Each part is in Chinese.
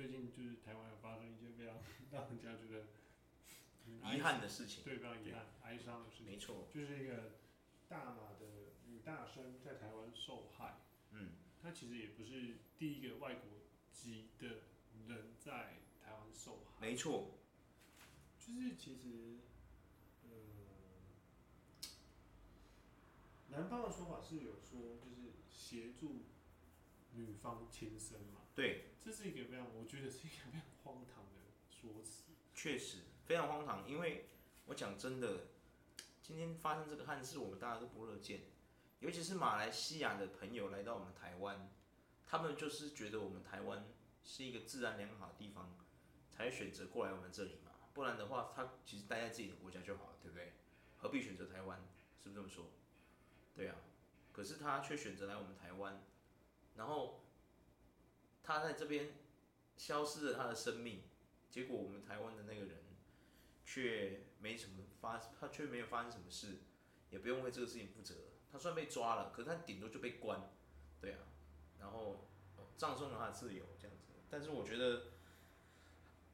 最近就是台湾有发生一些非常 让人家觉得遗憾的事情，对，非常遗憾、哀伤的事情。没错，就是一个大马的女大生在台湾受害。嗯，她其实也不是第一个外国籍的人在台湾受害。没错，就是其实，呃，男方的说法是有说，就是协助女方轻生嘛。对，这是一个非常，我觉得是一个非常荒唐的说辞。确实非常荒唐，因为我讲真的，今天发生这个憾事，我们大家都不乐见。尤其是马来西亚的朋友来到我们台湾，他们就是觉得我们台湾是一个治安良好的地方，才选择过来我们这里嘛。不然的话，他其实待在自己的国家就好了，对不对？何必选择台湾？是不是这么说？对啊。可是他却选择来我们台湾，然后他在这边消失了他的生命，结果我们台湾的那个人却没什么发，他却没有发生什么事，也不用为这个事情负责。他虽然被抓了，可是他顶多就被关，对啊，然后葬送了他的自由这样子。但是我觉得，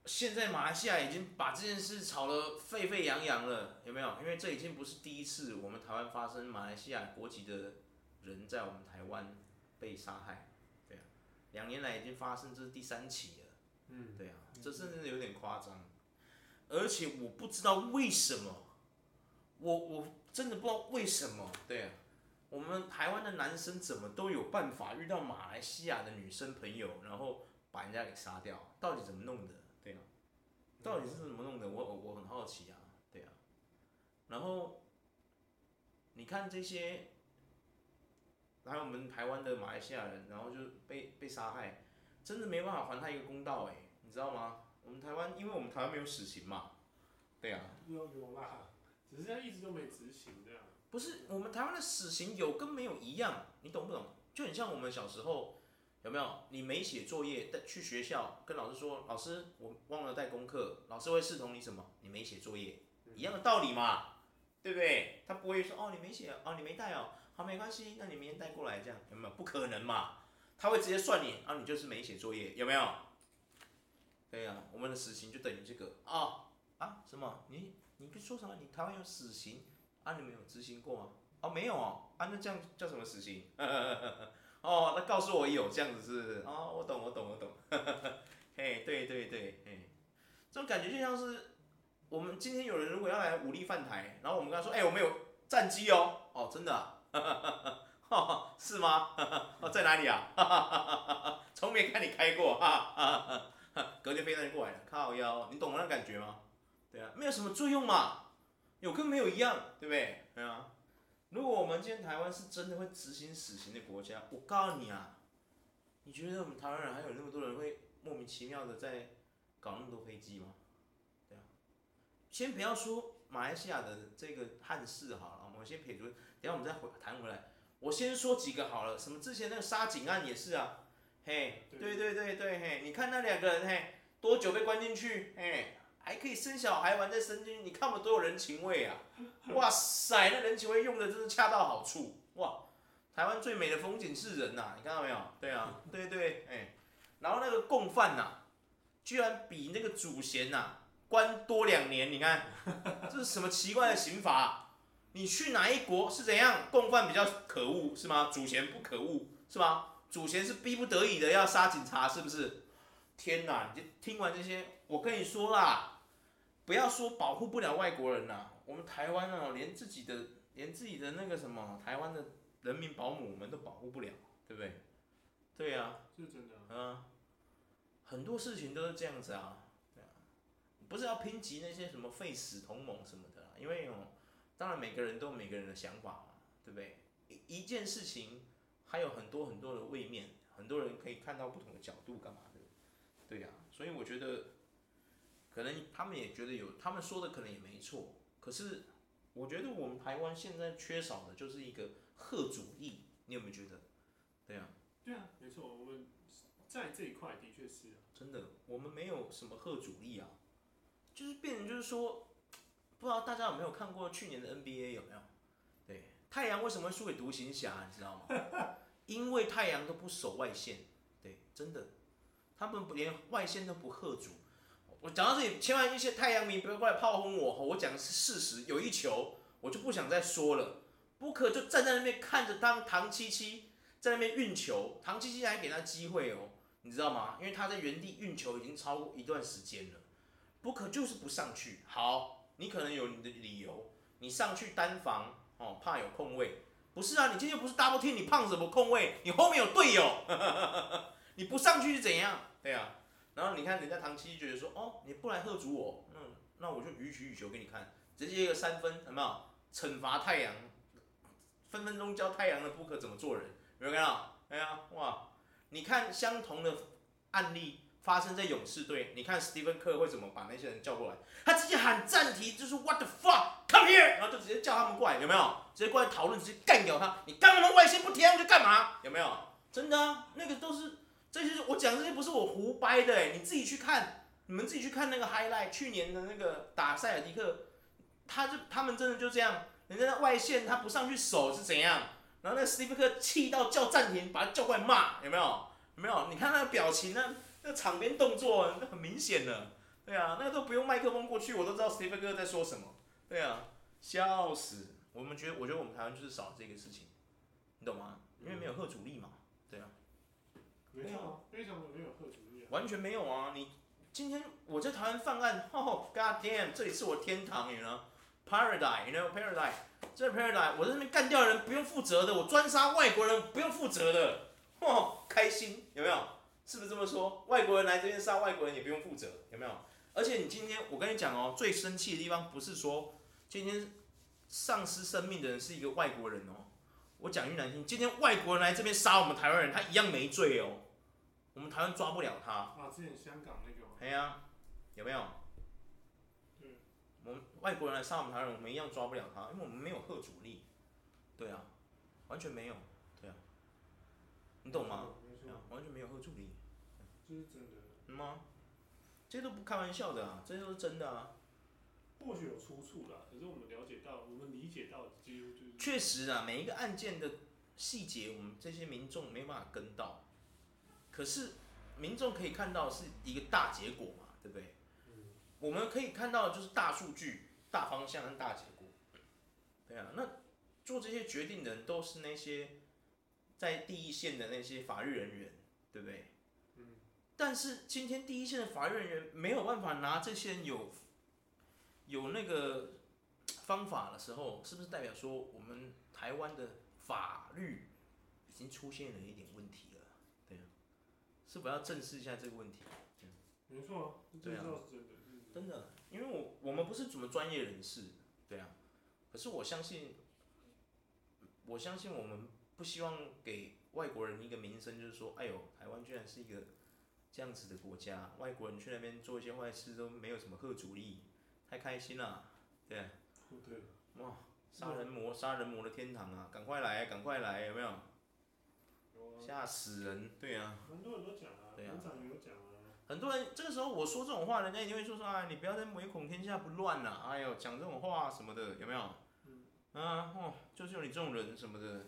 现在马来西亚已经把这件事炒得沸沸扬扬了，有没有？因为这已经不是第一次我们台湾发生马来西亚国籍的人在我们台湾被杀害，两年来已经发生，这是第三起了，嗯，对啊，这甚至有点夸张，而且我不知道为什么，我我真的不知道为什么，对啊。我们台湾的男生怎么都有办法遇到马来西亚的女生朋友，然后把人家给杀掉？到底怎么弄的？对啊，到底是怎么弄的？我我很好奇啊，对啊。然后你看这些还有我们台湾的马来西亚人，然后就被被杀害，真的没办法还他一个公道哎，你知道吗？我们台湾，因为我们台湾没有死刑嘛，对啊。有有啦，只是他一直都没执行这样。不是我们台湾的死刑有跟没有一样，你懂不懂？就很像我们小时候，有没有？你没写作业，带去学校跟老师说，老师我忘了带功课，老师会视同你什么？你没写作业，一样的道理嘛，对不对？他不会说哦你没写哦你没带哦，好没关系，那你明天带过来这样有没有？不可能嘛，他会直接算你啊，你就是没写作业，有没有？对呀、啊，我们的死刑就等于这个啊、啊什么？你你说什么？你台湾有死刑？啊，你们有执行过吗？哦，没有哦。啊，那这样叫什么死刑？哦，那告诉我有这样子是不是？哦，我懂，我懂，我懂。嘿，对对对，嘿，这种感觉就像是我们今天有人如果要来武力犯台，然后我们跟他说，哎、我们有战机哦。哦，真的、是吗？在哪里啊？从没看你开过。隔天飞弹过来了，靠腰，你懂那感觉吗？对啊，没有什么作用嘛。有跟没有一样，对不对？对啊。如果我们今天台湾是真的会执行死刑的国家，我告诉你啊，你觉得我们台湾人还有那么多人会莫名其妙的在搞那么多飞机吗？对啊。先不要说马来西亚的这个汉室好了，我们先撇除，下我们再回谈回来。我先说几个好了，什么之前那个杀警案也是啊，嘿，对对对对，嘿，你看那两个人，嘿，多久被关进去，嘿。还可以生小孩玩在身边，你看我们多有人情味啊！哇塞，那人情味用的真是恰到好处哇！台湾最美的风景是人呐、啊，你看到没有？对啊，对对，哎，然后那个共犯呐、啊，居然比那个主嫌呐、啊、关多两年，你看这是什么奇怪的刑罚？你去哪一国是怎样？共犯比较可恶是吗？主嫌不可恶是吗？主嫌是逼不得已的要杀警察是不是？天哪！你听完这些，我跟你说啦。不要说保护不了外国人呐、啊，我们台湾哦，连自己的连自己的那个什么台湾的人民保姆我们都保护不了，对不对？对呀、啊，是真的。嗯，很多事情都是这样子啊，对啊，不是要抨击那些什么废死同盟什么的，因为哦，当然每个人都有每个人的想法嘛，对不对？一一件事情还有很多很多的位面，很多人可以看到不同的角度干嘛的，对呀、啊，所以我觉得。可能他们也觉得有，他们说的可能也没错。可是，我觉得我们台湾现在缺少的就是一个贺主义，你有没有觉得？对啊。对啊，没错，我们在这一块的确是啊。真的，我们没有什么贺主义啊，就是变成就是说，不知道大家有没有看过去年的 NBA 有没有？对，太阳为什么会输给独行侠？你知道吗？因为太阳都不守外线。对，真的。他们连外线都不吓阻。我讲到这里，千万一些太阳迷不要过来炮轰我，我讲的是事实。有一球，我就不想再说了。布克就站在那边看着当唐七七在那边运球，唐七七还给他机会哦，你知道吗？因为他在原地运球已经超过一段时间了，布克就是不上去。好，你可能有你的理由，你上去单防哦，怕有空位。不是啊，你今天又不是 double team，你胖什么空位？你后面有队友，你不上去是怎样？对啊。然后你看人家唐七觉得说，哦，你不来喝阻我，嗯，那我就予取予求给你看，直接一个三分，有没有？惩罚太阳，分分钟教太阳的布克怎么做人，有没有看到？哎呀，哇，你看相同的案例发生在勇士队，你看史蒂芬克会怎么把那些人叫过来？他直接喊暂停，就是 What the fuck，come here，然后就直接叫他们过来，有没有？直接过来讨论，直接干掉他，你干嘛外线不贴上去干嘛？有没有？真的，那个都是。这些我讲这些不是我胡掰的哎，你自己去看，你们自己去看那个 highlight，去年的那个打塞尔迪克，他就他们真的就这样，人家的外线他不上去守是怎样，然后那个史蒂芬克气到叫暂停，把他叫过来骂，有没有？有没有？你看他的表情，呢那场边动作那很明显的，对啊，那个都不用麦克风过去，我都知道 Steve 哥在说什么，对啊，笑死，我们觉得，我觉得我们台湾就是少了这个事情，你懂吗？因为没有贺主力嘛。对啊没有，非常的没有贺主力啊！完全没有啊！你今天我在台湾犯案，哦，God damn，这里是我天堂，你呢？Paradise，you know，Paradise，这 Paradise，我在那边干掉人不用负责的，我专杀外国人不用负责的，哦，开心有没有？是不是这么说？外国人来这边杀外国人也不用负责，有没有？而且你今天我跟你讲哦，最生气的地方不是说今天丧失生命的人是一个外国人哦，我讲句难听，今天外国人来这边杀我们台湾人，他一样没罪哦。我们台湾抓不了他。啊，之前香港那个。对啊，有没有？嗯。我们外国人来杀我们台湾人，我们一样抓不了他，因为我们没有贺主力。对啊，完全没有。对啊。你懂吗？完全没有后助力。这是真的。嗯吗？这些都不开玩笑的啊，这些都是真的啊。或许有出处啦，可是我们了解到，我们理解到的几乎就是。确实啊，每一个案件的细节，我们这些民众没办法跟到。可是，民众可以看到是一个大结果嘛，对不对？嗯。我们可以看到就是大数据、大方向跟大结果。对啊，那做这些决定的人都是那些在第一线的那些法律人员，对不对？嗯。但是今天第一线的法律人员没有办法拿这些人有有那个方法的时候，是不是代表说我们台湾的法律已经出现了一点问题了对？是否要正视一下这个问题？没错啊，这是真的，真的，因为我我们不是什么专业人士，对啊，可是我相信，我相信我们不希望给外国人一个名声，就是说，哎呦，台湾居然是一个这样子的国家，外国人去那边做一些坏事都没有什么吓阻力，太开心了，对。啊，对，哇，杀人魔，杀人魔的天堂啊，赶快来，赶快来，有没有？吓死人，对啊，很多人都讲啊，对啊，很多人这个时候我说这种话，人家一定会说说啊，你不要再唯恐天下不乱了，哎呦，讲这种话什么的，有没有？嗯，啊，哦，就是有你这种人什么的。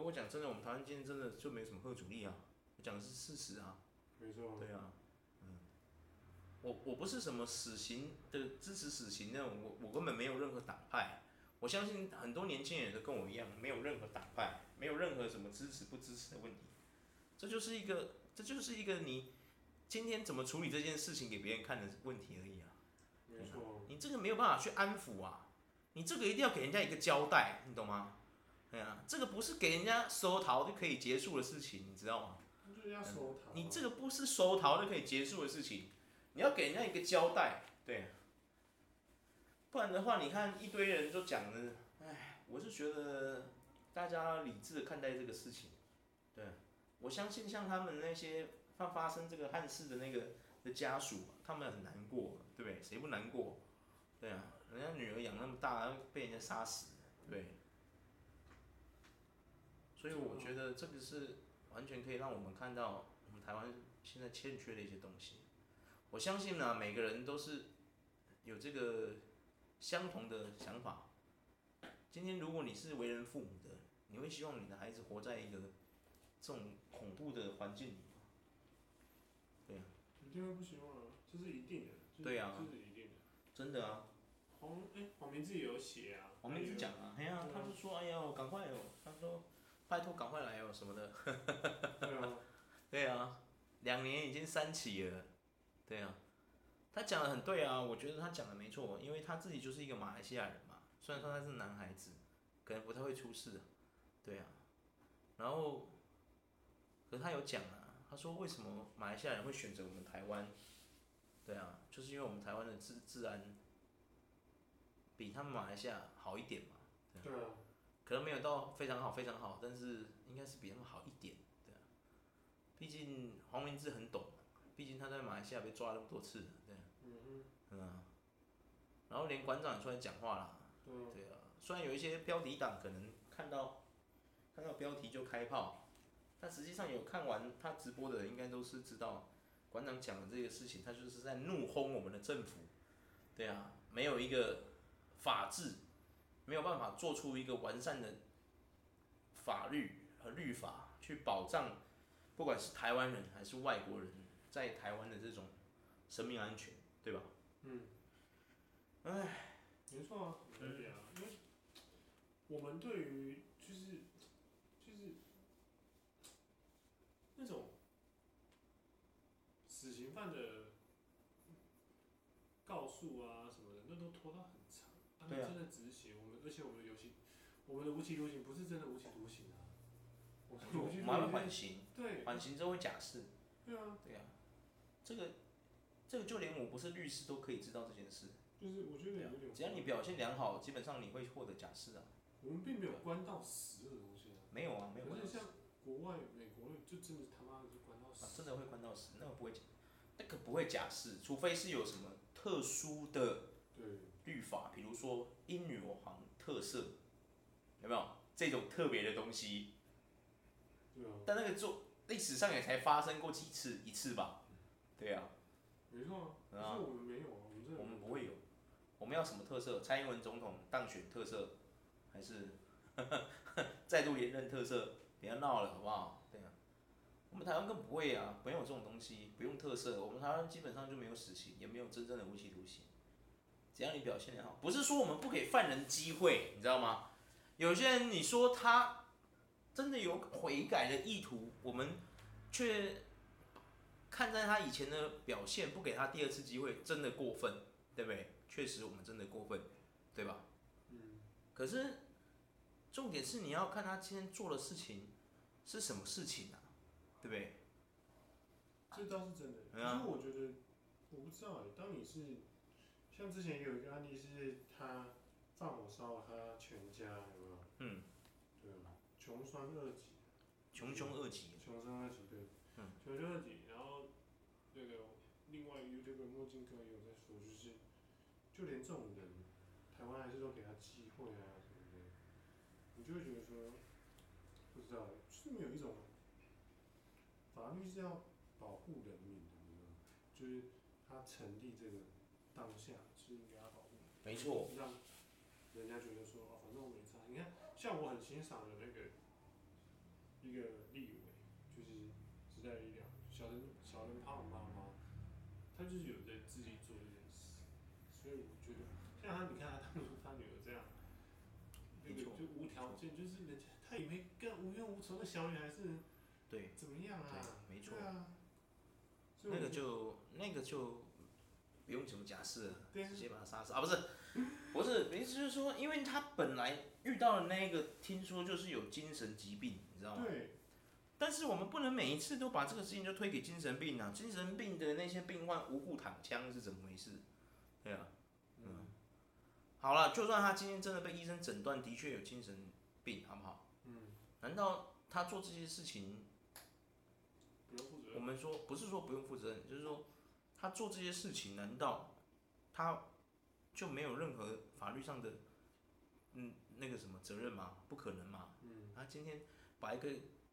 跟我讲真的，我们台湾今天真的就没什么吓阻力啊，我讲的是事实啊。没错。对啊，嗯，我我不是什么死刑的支持死刑那种，我我根本没有任何党派。我相信很多年轻人都跟我一样，没有任何党派，没有任何什么支持不支持的问题。这就是一个，这就是一个你今天怎么处理这件事情给别人看的问题而已啊。没错。你这个没有办法去安抚啊，你这个一定要给人家一个交代，你懂吗？对啊，这个不是给人家收逃就可以结束的事情，你知道吗？你这个不是收逃就可以结束的事情，你要给人家一个交代，对。不然的话，你看一堆人都讲的，哎，我是觉得大家理智的看待这个事情，对，我相信像他们那些发发生这个憾事的那个的家属，他们很难过，对不对？谁不难过？对啊，人家女儿养那么大，被人家杀死，对。所以我觉得这个是完全可以让我们看到我们台湾现在欠缺的一些东西。我相信呢，每个人都是有这个。相同的想法。今天如果你是为人父母的，你会希望你的孩子活在一个这种恐怖的环境里吗？对啊，一定会不希望啊，这是一定的。对啊，这是一定的。真的啊。黄哎，黄明志也有写啊。黄明志讲啊，哎呀、啊，他就说，哎呀，赶快哦，他说，拜托赶快来哦什么的。对啊。对啊，两年已经三起了。对啊。他讲的很对啊，我觉得他讲的没错，因为他自己就是一个马来西亚人嘛，虽然说他是男孩子，可能不太会出事，对啊，然后，可是他有讲啊，他说为什么马来西亚人会选择我们台湾？对啊，就是因为我们台湾的治治安比他们马来西亚好一点嘛，对啊，对啊，可能没有到非常好非常好，但是应该是比他们好一点，对啊，毕竟黄明志很懂。毕竟他在马来西亚被抓了那么多次，对，嗯嗯，嗯，然后连馆长也出来讲话了，嗯，对啊，虽然有一些标题党可能看到看到标题就开炮，但实际上有看完他直播的人应该都是知道馆长讲的这个事情，他就是在怒轰我们的政府，对啊，没有一个法治，没有办法做出一个完善的法律和律法去保障，不管是台湾人还是外国人。在台湾的这种生命安全，对吧？嗯。唉，没错啊，对啊，因为我们对于就是就是那种死刑犯的告诉啊什么的，那都拖到很长。他们真的执行而且我们的游戏，我们的无期徒刑不是真的无期徒刑啊。我们会缓刑，对，缓刑之后会假释。对啊。对啊。这个，这个就连我不是律师都可以知道这件事。就是我觉得有点。只要你表现良好，基本上你会获得假释啊。我们并没有关到死的东西啊。没有啊，没有。而且像国外美国就真的他妈的就关到死。啊，真的会关到死，那个不会假，那个不会假释，除非是有什么特殊的律法，比如说英女皇特色，有没有这种特别的东西？对啊。但那个做历史上也才发生过几次，一次吧。对、啊，没错啊，可是我们没有啊，我们这我们不会有，我们要什么特色？蔡英文总统当选特色，还是 再度连任特色？不要闹了，好不好？对啊，我们台湾更不会啊，没有这种东西，不用特色。我们台湾基本上就没有死刑，也没有真正的无期徒刑。只要你表现得好，不是说我们不给犯人机会，你知道吗？有些人你说他真的有悔改的意图，我们却。看在他以前的表现，不给他第二次机会，真的过分，对不对？确实，我们真的过分，对吧？嗯。可是，重点是你要看他今天做的事情是什么事情啊，对不对？这倒是真的。可是我觉得，我不知道哎。当你是像之前有一个案例，是他放火烧了他全家，有没有？嗯。对啊，穷酸二级。穷凶恶极。穷酸二级，对。嗯。穷凶恶极。那个另外 YouTube 墨镜哥也有在说，就是就连这种人，台湾还是都给他机会啊什么的，你就会觉得说，不知道，就是没有一种法律是要保护人民的，你知道吗？就是他成立这个当下没错，让人家觉得说哦，反正我没差。你看，像我很欣赏的那个一个立委，就是时代力量小人小人胖嘛。他就是有在自己做这件事，所以我觉得，像他，你看他当初他女儿这样，那个就无条件，就是人家他也没干无冤无仇的小女孩是，对，怎么样啊？没错，啊，那个就那个就不用什么假释了，对直接把他杀死啊！不是，不是，意思就是说，因为他本来遇到的那个，听说就是有精神疾病，你知道吗？对。但是我们不能每一次都把这个事情就推给精神病啊！精神病的那些病患无故躺枪是怎么回事？对啊，嗯，好了，就算他今天真的被医生诊断的确有精神病，好不好？嗯，难道他做这些事情，不用负责任？我们说不是说不用负责任，就是说他做这些事情，难道他就没有任何法律上的嗯那个什么责任吗？不可能嘛！嗯，他今天把一个。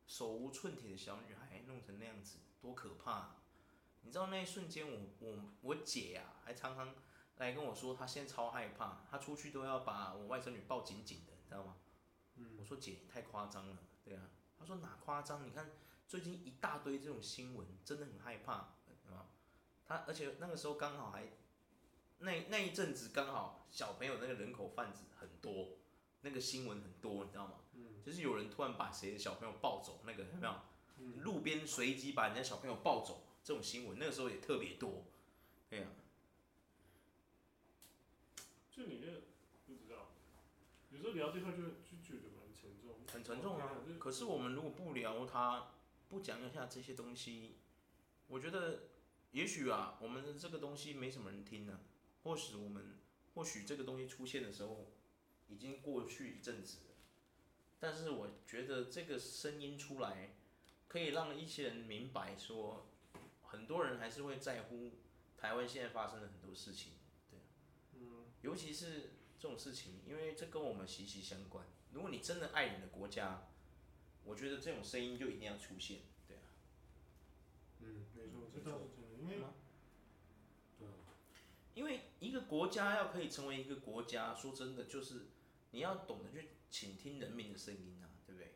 手无寸铁的小女孩弄成那样子，多可怕啊！你知道那一瞬间，我我我姐呀、啊，还常常来跟我说，她现在超害怕，她出去都要把我外甥女抱紧紧的，你知道吗？嗯，我说姐，你太夸张了，对啊，她说哪夸张？你看最近一大堆这种新闻，真的很害怕，他而且那个时候刚好还那那一阵子刚好小朋友那个人口贩子很多，那个新闻很多，你知道吗？嗯，就是有人突然把谁的小朋友抱走，那个有没有？嗯、路边随机把人家小朋友抱走这种新闻，那个时候也特别多，对呀、啊。就你那不知道，有时候聊这块就就觉得蛮沉重。很沉重啊！可是我们如果不聊它，不讲一下这些东西，我觉得也许啊，我们的这个东西没什么人听呢、啊。或许我们，或许这个东西出现的时候，已经过去一阵子了。但是我觉得这个声音出来，可以让一些人明白说，很多人还是会在乎台湾现在发生的很多事情，对，嗯，尤其是这种事情，因为这跟我们息息相关。如果你真的爱你的国家，我觉得这种声音就一定要出现，对啊。嗯，没错，这倒是真的，因为，对，因为一个国家要可以成为一个国家，说真的，就是你要懂得去倾听人民的声音啊。对不对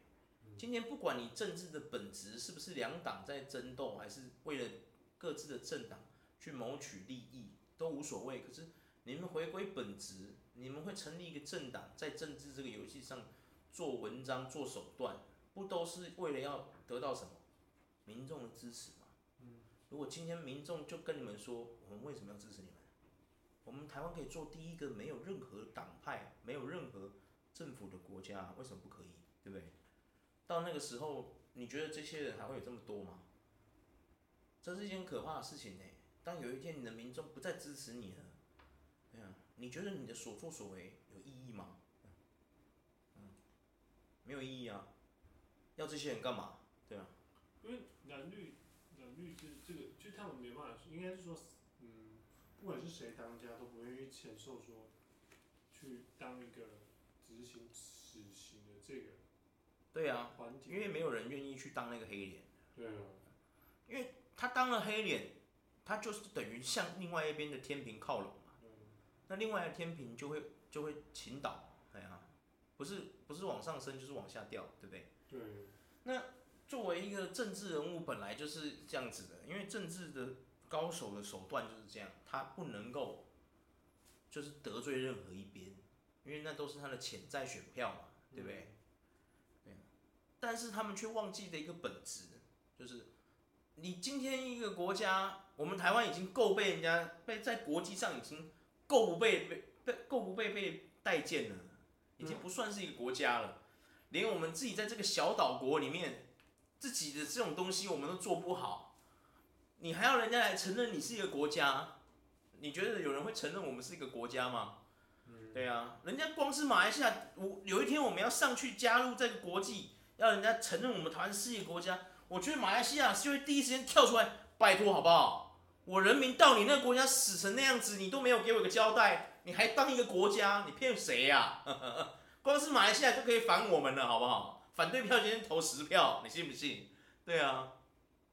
今天不管你政治的本质是不是两党在争斗，还是为了各自的政党去谋取利益，都无所谓。可是你们回归本质，你们会成立一个政党，在政治这个游戏上做文章、做手段，不都是为了要得到什么？民众的支持吗？如果今天民众就跟你们说，我们为什么要支持你们？我们台湾可以做第一个没有任何党派、没有任何政府的国家，为什么不可以？对不对？到那个时候，你觉得这些人还会有这么多吗？这是一件可怕的事情呢。当有一天你的民众不再支持你了，对啊，你觉得你的所作所为有意义吗？嗯，没有意义啊。要这些人干嘛？对啊。因为蓝绿蓝绿这这个，就他们没办法，应该是说，嗯，不管是谁当家，都不愿意承受说，去当一个执行死刑的这个。对啊，因为没有人愿意去当那个黑脸。对啊，因为他当了黑脸，他就是等于向另外一边的天平靠拢嘛。那另外的天平就会就会倾倒，哎呀，不是不是往上升就是往下掉，对不对？对。那作为一个政治人物，本来就是这样子的，因为政治的高手的手段就是这样，他不能够就是得罪任何一边，因为那都是他的潜在选票嘛，对不对？嗯但是他们却忘记了一个本质，就是你今天一个国家，我们台湾已经够被人家被在国际上已经够不被被被够不被被待见了，已经不算是一个国家了。连我们自己在这个小岛国里面，自己的这种东西我们都做不好，你还要人家来承认你是一个国家？你觉得有人会承认我们是一个国家吗？对啊，人家光是马来西亚，我有一天我们要上去加入这个国际。要人家承认我们台湾是一个国家，我觉得马来西亚就会第一时间跳出来，拜托好不好？我人民到你那个国家死成那样子，你都没有给我一个交代，你还当一个国家？你骗谁呀？光是马来西亚就可以反我们了，好不好？反对票今天投十票，你信不信？对啊，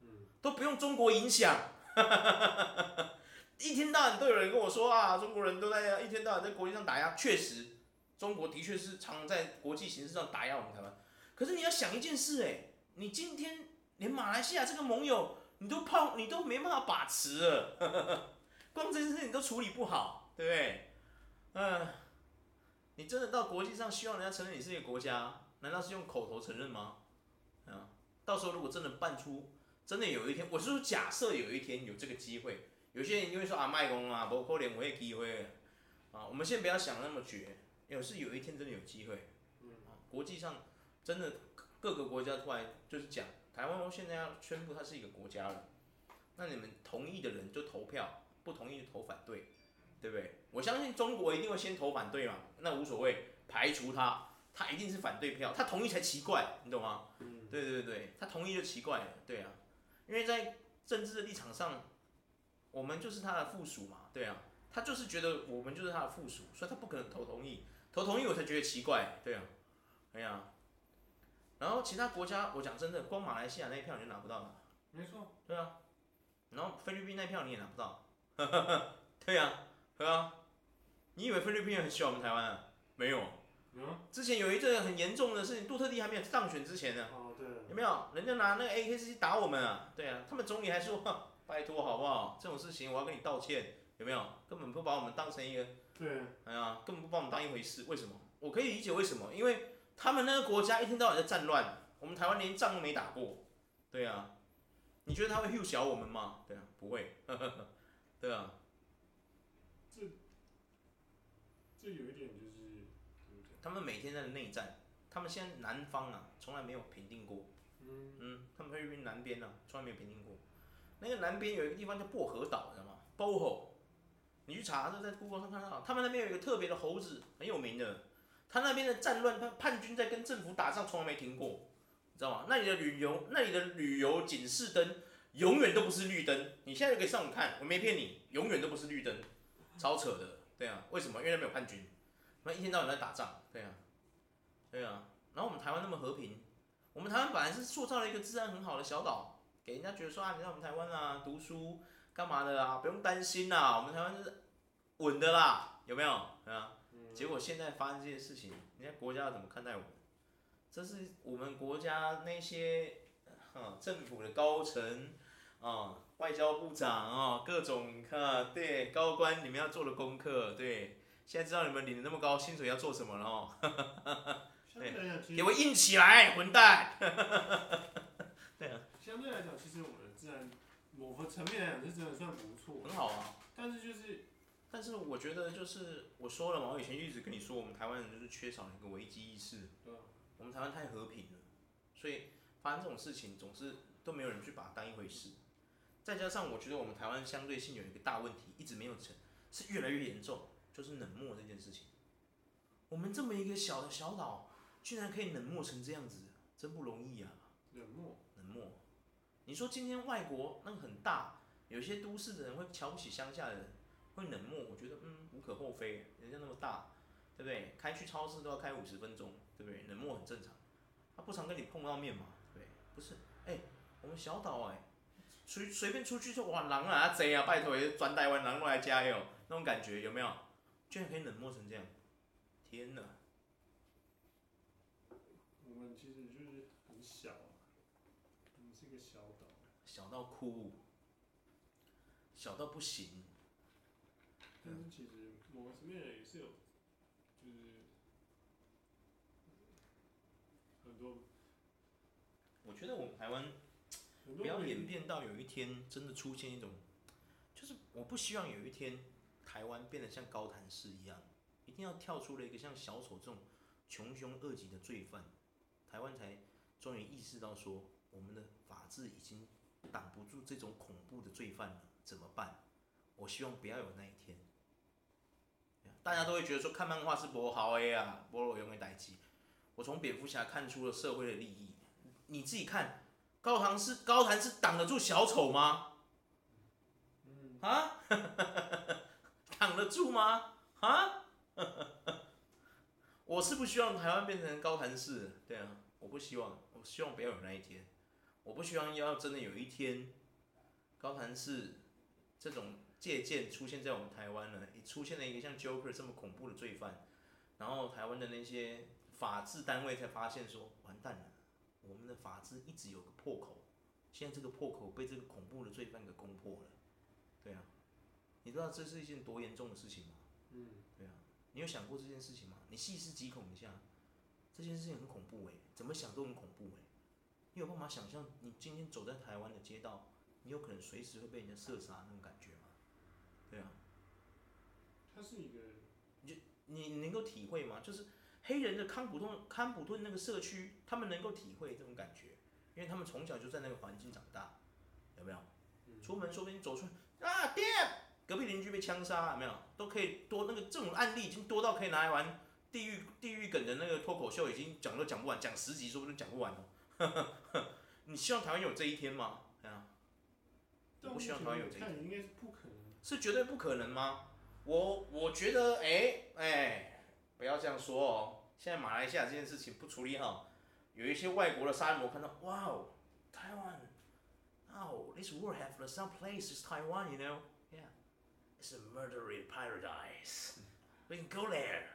嗯都不用中国影响，一天到晚都有人跟我说啊，中国人都在一天到晚在国际上打压，确实，中国的确是常在国际形势上打压我们台湾。可是你要想一件事哎，你今天连马来西亚这个盟友你都泡你都没办法把持了，光这件事你都处理不好，对不对？嗯，你真的到国际上希望人家承认你是一个国家，难道是用口头承认吗？啊，到时候如果真的办出，真的有一天，我是说假设有一天有这个机会，有些人就会说啊卖公啊，不可能会机会，啊，我们先不要想那么绝，要是有一天真的有机会，啊，国际上。真的，各个国家突然就是讲，台湾现在要宣布它是一个国家了，那你们同意的人就投票，不同意就投反对，对不对？我相信中国一定会先投反对嘛，那无所谓，排除他，他一定是反对票，他同意才奇怪，你懂吗？嗯，对对对，他同意就奇怪了，对啊，因为在政治的立场上，我们就是他的附属嘛，对啊，他就是觉得我们就是他的附属，所以他不可能投同意，投同意我才觉得奇怪，对啊，哎呀。然后其他国家，我讲真的，光马来西亚那一票你就拿不到了。没错。对啊。然后菲律宾那一票你也拿不到。对啊，对啊。你以为菲律宾很喜欢我们台湾啊？没有。嗯。之前有一阵很严重的事情，杜特地还没有当选之前呢。哦，对。有没有？人家拿那个 AK 四七打我们啊？对啊。他们总理还说，拜托好不好？这种事情我要跟你道歉，有没有？根本不把我们当成一个，对，哎呀，根本不把我们当一回事。为什么？我可以理解为什么，因为他们那个国家一天到晚在战乱，我们台湾连仗都没打过，对啊。你觉得他会幼小我们吗？对啊，不会，对啊。这这有一点就是，他们每天在内战，他们现在南方啊，从来没有平定过。嗯嗯，他们菲律宾南边啊，从来没有平定过。那个南边有一个地方叫薄荷岛，知道吗？Boho，你去查，就在 Google 上看到，他们那边有一个特别的猴子，很有名的。他那边的战乱，他叛军在跟政府打仗，从来没停过。知道吗？那里的旅游，那里的旅游警示灯永远都不是绿灯。你现在就可以上网看，我没骗你，永远都不是绿灯，超扯的。对啊，为什么？因为那边有叛军，那一天到晚在打仗。对啊，对啊。然后我们台湾那么和平，我们台湾本来是塑造了一个治安很好的小岛，给人家觉得说啊，你在我们台湾啊，读书干嘛的啊，不用担心啦，我们台湾是稳的啦，有没有？对啊。结果现在发生这些事情，人家国家要怎么看待我们？这是我们国家那些啊政府的高层啊，外交部长啊，各种啊对高官，你们要做的功课。对，现在知道你们领的那么高薪水要做什么了哦。对，给我硬起来，混蛋！对啊。相对来讲，其实我们的治安某个层面来讲是真的算不错。很好啊。但是就是，但是我觉得就是我说了嘛，我以前一直跟你说，我们台湾人就是缺少一个危机意识。对。我们台湾太和平了，所以发生这种事情总是都没有人去把它当一回事。再加上我觉得我们台湾相对性有一个大问题，一直没有成，是越来越严重，就是冷漠这件事情。我们这么一个小的小岛，居然可以冷漠成这样子，真不容易啊！冷漠，冷漠。你说今天外国那个很大，有些都市的人会瞧不起乡下的人，会冷漠，我觉得嗯无可厚非，人家那么大。对不对？开去超市都要开五十分钟，对不对？冷漠很正常，他不常跟你碰到面嘛，对，不是？哎，我们小岛哎，随随便出去就哇狼啊贼啊，拜托，转台湾狼过来加油，那种感觉有没有？居然可以冷漠成这样，天哪！我们其实就是很小，我们是一个小岛，小到哭，小到不行。但是其实某个层面也是有。就是很多，我觉得我们台湾不要演变到有一天真的出现一种，就是我不希望有一天台湾变得像高谭市一样，一定要跳出了一个像小丑这种穷凶恶极的罪犯，台湾才终于意识到说我们的法治已经挡不住这种恐怖的罪犯了，怎么办？我希望不要有那一天。大家都会觉得说看漫画是不好的啊，不罗永的代志。我从蝙蝠侠看出了社会的利益。你自己看，高谭市高谭市挡得住小丑吗？啊？挡得住吗？啊？我是不希望台湾变成高谭市，对啊，我不希望，我希望不要有那一天。我不希望要真的有一天，高谭市这种。借鉴出现在我们台湾了，也出现了一个像 Joker 这么恐怖的罪犯，然后台湾的那些法治单位才发现说，完蛋了，我们的法治一直有个破口，现在这个破口被这个恐怖的罪犯给攻破了，对啊，你知道这是一件多严重的事情吗？嗯，对啊，你有想过这件事情吗？你细思极恐一下，这件事情很恐怖诶，怎么想都很恐怖诶，你有办法想象你今天走在台湾的街道，你有可能随时会被人家射杀那种感觉吗？对啊，他是一个，你你能够体会吗？就是黑人的康普顿康普顿那个社区，他们能够体会这种感觉，因为他们从小就在那个环境长大，有没有？出门说不定走出啊，爹，隔壁邻居被枪杀，有没有？都可以多那个这种案例已经多到可以拿来玩地狱地狱梗的那个脱口秀，已经讲都讲不完，讲十集说不定讲不完哦。你希望台湾有这一天吗？对啊，我不希望台湾有这一天。应该是不可能。是绝对不可能吗？我我觉得，哎、欸、哎、欸，不要这样说哦。现在马来西亚这件事情不处理好，有一些外国的杀人魔看到，哇哦，台湾，Oh, this world have some places Taiwan, you know? It's a murderous paradise. We can go there.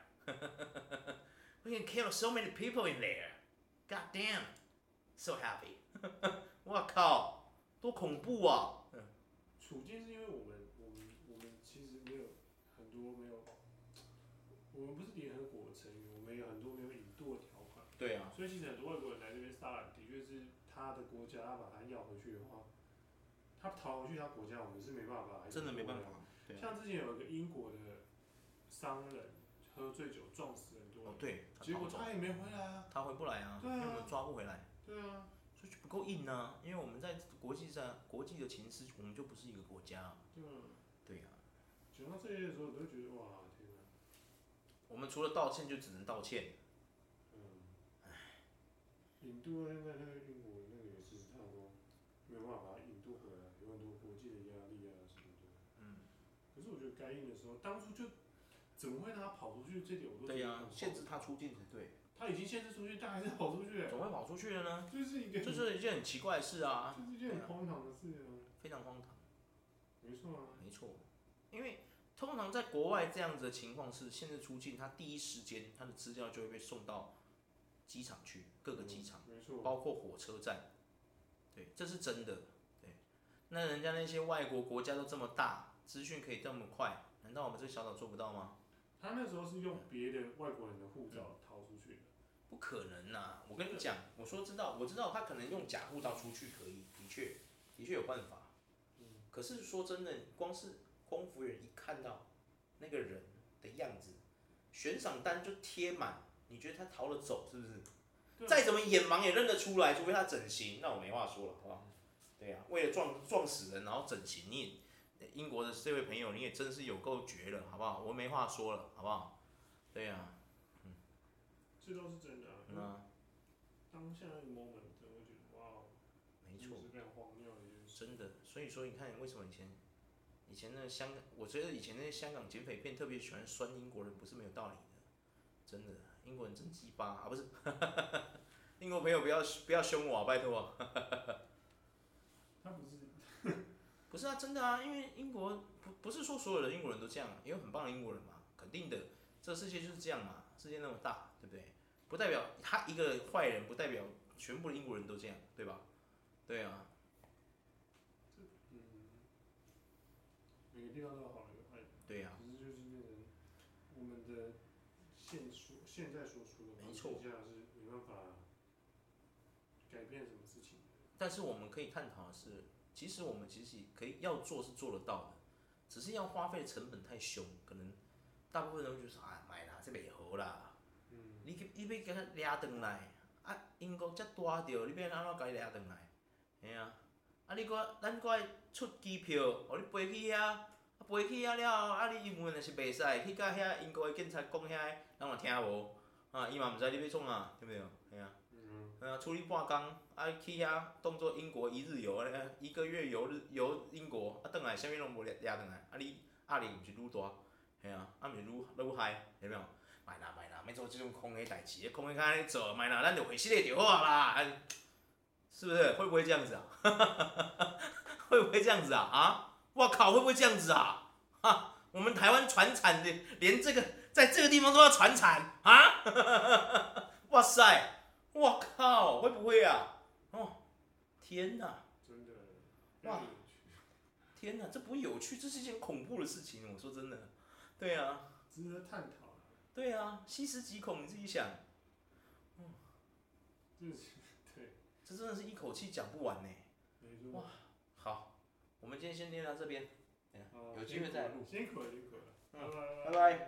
We can kill so many people in there. God damn, so happy. 我靠，多恐怖啊！处境是因为我们我们我们其实没有很多没有，我们不是联合国的成员，我们有很多没有引渡的条款。对啊。所以其实很多外国人来这边杀人，的确是他的国家他把他要回去的话，他逃回去他国家，我们是没办法。真的没办法。对啊。像之前有一个英国的商人喝醉酒撞死很多人。哦对。结果他也没回来啊。他回不来啊。对啊。因为我们抓不回来。对啊。所以就不够硬啊，因为我们在国际上国际的情势，我们就不是一个国家。对啊。对呀。讲到这些的时候，我都觉得哇，天哪！我们除了道歉，就只能道歉。嗯。唉。引渡现在那个英国那个也是，他说没有办法把他引渡回来，有很多国际的压力啊什么的。嗯。可是我觉得该硬的时候，当初就怎么会让他跑出去？这点我都。对呀、啊，限制他出境才对。他已经限制出去，但还是跑出去。怎么会跑出去了呢？这是一个。这是一件很奇怪的事啊。这是一件很荒唐的事啊。非常荒唐。没错啊。没错。因为通常在国外这样子的情况是，限制出境，他第一时间他的资料就会被送到机场去，各个机场，没错，包括火车站。对，这是真的。对。那人家那些外国国家都这么大，资讯可以这么快，难道我们这个小岛做不到吗？他那时候是用别的外国人的护照逃出去的。不可能呐、啊！我跟你讲，我说知道，我知道他可能用假护照出去可以，的确，的确有办法。可是说真的，光是。空服员一看到那个人的样子，悬赏单就贴满，你觉得他逃了走是不是？再怎么眼盲也认得出来，除非他整形，那我没话说了，好不好？对呀、啊，为了撞撞死人然后整形，你也英国的这位朋友你也真是有够绝了，好不好？我没话说了，好不好？对呀、啊，嗯，这都是真的、啊。嗯啊。当下那个 moment，我觉得哇，没错，是非常荒谬的一件事。真的，所以说你看，为什么以前？以前那香港，我觉得以前那些香港警匪片特别喜欢酸英国人，不是没有道理的，真的，英国人真鸡巴啊，不是，英国朋友不要不要凶我啊，拜托啊。他不是，不是啊，真的啊，因为英国不不是说所有的英国人都这样，也有很棒的英国人嘛，肯定的，这个世界就是这样嘛，世界那么大，对不对？不代表他一个坏人，不代表全部的英国人都这样，对吧？对啊。每个地方都有好人坏人，对呀、啊。只是就是那个我们的现说现在所处的环境下是没办法改变什么事情。但是我们可以探讨的是，其实我们其实可以要做是做得到的，只是要花费的成本太凶，可能大部分人会觉得说啊，买啦，这袂好啦。嗯。你去你要给他抓回来，啊，英国这大着，你要安怎给伊抓回来？嘿啊。啊！你搁咱搁爱出机票，互你飞去遐，啊飞去遐了后，啊你英文若是袂使，去甲遐英国的警察讲遐，咱嘛听无，啊伊嘛毋知你要创啊，对不对？嘿啊，出去，半工，啊去遐当做英国一日游，啊一个月游日游英国，啊倒来啥物拢无掠掠倒来，啊你压力毋是愈大，嘿啊，啊毋是愈愈嗨，有没有？卖啦卖啦，免做即种空诶代志，空诶较安尼做，卖啦，咱就回事个就好啊啦。是不是会不会这样子啊？会不会这样子啊？啊！我靠，会不会这样子啊？啊！我们台湾传产的，连这个在这个地方都要传产啊！哇塞！我靠，会不会啊？哦，天哪！真的。哇！天哪，这不有趣，这是一件恐怖的事情。我说真的。对啊。值得探讨。对啊，细思极恐，你自己想。嗯。这真的是一口气讲不完呢。哇，好，我们今天先练到这边，有机会再录。辛苦了，辛苦了。嗯，拜拜。